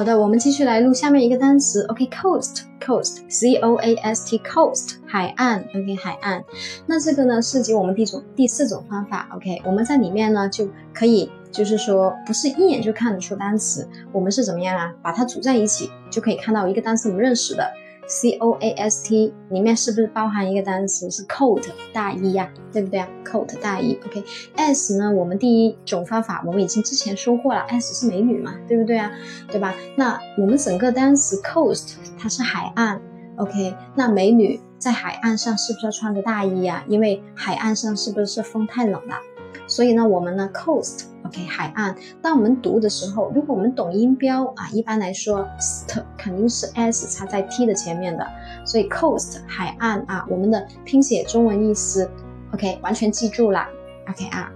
好的，我们继续来录下面一个单词。OK，coast，coast，c o a s t，coast，海岸。OK，海岸。那这个呢，涉及我们第种第四种方法。OK，我们在里面呢就可以，就是说不是一眼就看得出单词，我们是怎么样啊？把它组在一起，就可以看到一个单词我们认识的。C O A S T 里面是不是包含一个单词是 coat 大衣呀？对不对啊？coat 大衣。OK，S 呢？我们第一种方法我们已经之前说过了，S 是美女嘛，对不对啊？对吧？那我们整个单词 coast 它是海岸。OK，那美女在海岸上是不是要穿着大衣呀？因为海岸上是不是风太冷了？所以呢，我们呢 coast K 海岸。当我们读的时候，如果我们懂音标啊，一般来说，st 肯定是 s 插在 t 的前面的。所以 coast 海岸啊，我们的拼写中文意思，OK，完全记住了，OK 啊。